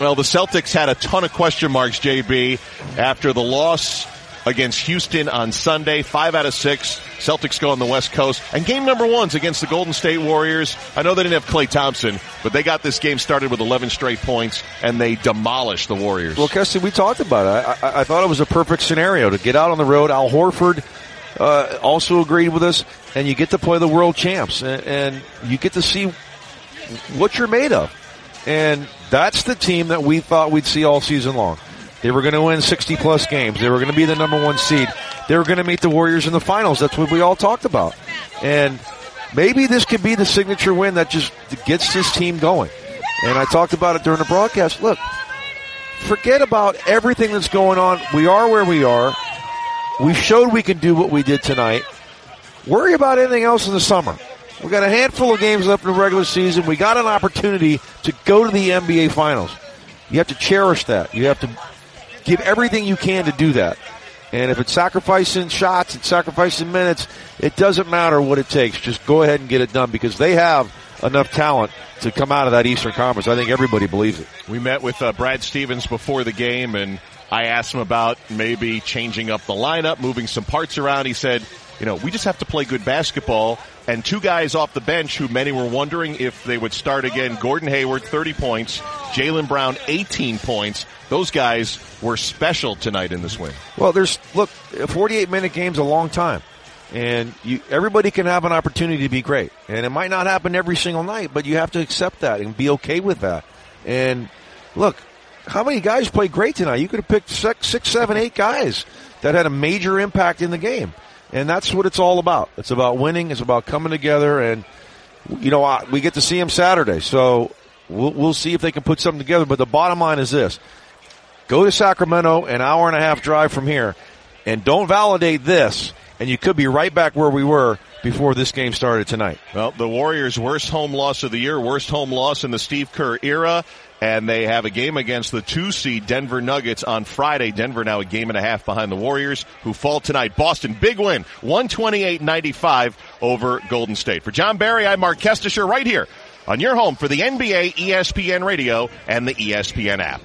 Well, the Celtics had a ton of question marks, JB, after the loss against Houston on Sunday. Five out of six. Celtics go on the West Coast. And game number one's against the Golden State Warriors. I know they didn't have Klay Thompson, but they got this game started with 11 straight points and they demolished the Warriors. Well, Keston, we talked about it. I, I, I, thought it was a perfect scenario to get out on the road. Al Horford uh, also agreed with us, and you get to play the world champs, and, and you get to see what you're made of. And that's the team that we thought we'd see all season long. They were going to win 60 plus games. They were going to be the number one seed. They were going to meet the Warriors in the finals. That's what we all talked about. And maybe this could be the signature win that just gets this team going. And I talked about it during the broadcast. Look, forget about everything that's going on. We are where we are. We showed we can do what we did tonight. Worry about anything else in the summer. We got a handful of games left in the regular season. We got an opportunity to go to the NBA finals. You have to cherish that. You have to give everything you can to do that. And if it's sacrificing shots, it's sacrificing minutes, it doesn't matter what it takes. Just go ahead and get it done because they have enough talent to come out of that Eastern Conference. I think everybody believes it. We met with uh, Brad Stevens before the game and I asked him about maybe changing up the lineup, moving some parts around. He said, you know, we just have to play good basketball. And two guys off the bench who many were wondering if they would start again. Gordon Hayward, 30 points. Jaylen Brown, 18 points. Those guys were special tonight in this win. Well, there's, look, a 48 minute game's a long time. And you, everybody can have an opportunity to be great. And it might not happen every single night, but you have to accept that and be okay with that. And look, how many guys played great tonight? You could have picked six, six, seven, eight guys that had a major impact in the game. And that's what it's all about. It's about winning. It's about coming together. And, you know, we get to see them Saturday. So we'll, we'll see if they can put something together. But the bottom line is this. Go to Sacramento, an hour and a half drive from here, and don't validate this, and you could be right back where we were before this game started tonight. Well, the Warriors' worst home loss of the year, worst home loss in the Steve Kerr era and they have a game against the two seed Denver Nuggets on Friday. Denver now a game and a half behind the Warriors who fall tonight. Boston, big win, 128-95 over Golden State. For Jon Barry, I'm Marc Kestecher right here on your home for the NBA, ESPN Radio, and the ESPN app.